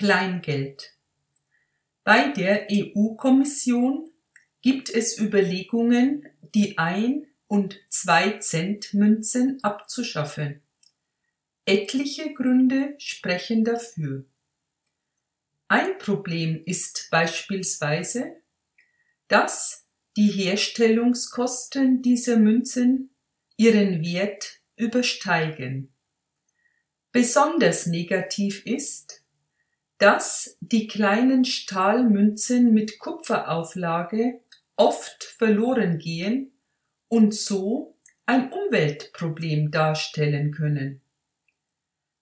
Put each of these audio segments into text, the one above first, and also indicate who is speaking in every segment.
Speaker 1: Kleingeld. Bei der EU-Kommission gibt es Überlegungen, die Ein- und Zwei-Cent-Münzen abzuschaffen. Etliche Gründe sprechen dafür. Ein Problem ist beispielsweise, dass die Herstellungskosten dieser Münzen ihren Wert übersteigen. Besonders negativ ist, dass die kleinen Stahlmünzen mit Kupferauflage oft verloren gehen und so ein Umweltproblem darstellen können.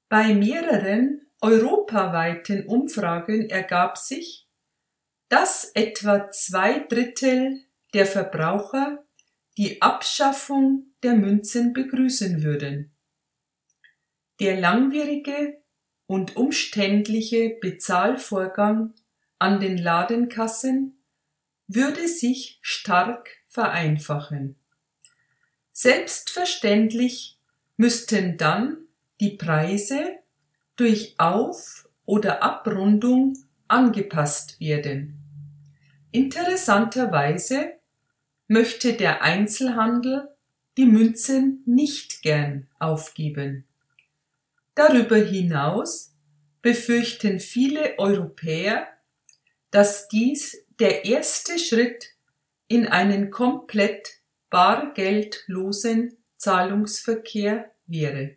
Speaker 1: Bei mehreren europaweiten Umfragen ergab sich, dass etwa zwei Drittel der Verbraucher die Abschaffung der Münzen begrüßen würden. Der langwierige und umständliche Bezahlvorgang an den Ladenkassen würde sich stark vereinfachen. Selbstverständlich müssten dann die Preise durch Auf- oder Abrundung angepasst werden. Interessanterweise möchte der Einzelhandel die Münzen nicht gern aufgeben. Darüber hinaus befürchten viele Europäer, dass dies der erste Schritt in einen komplett bargeldlosen Zahlungsverkehr wäre.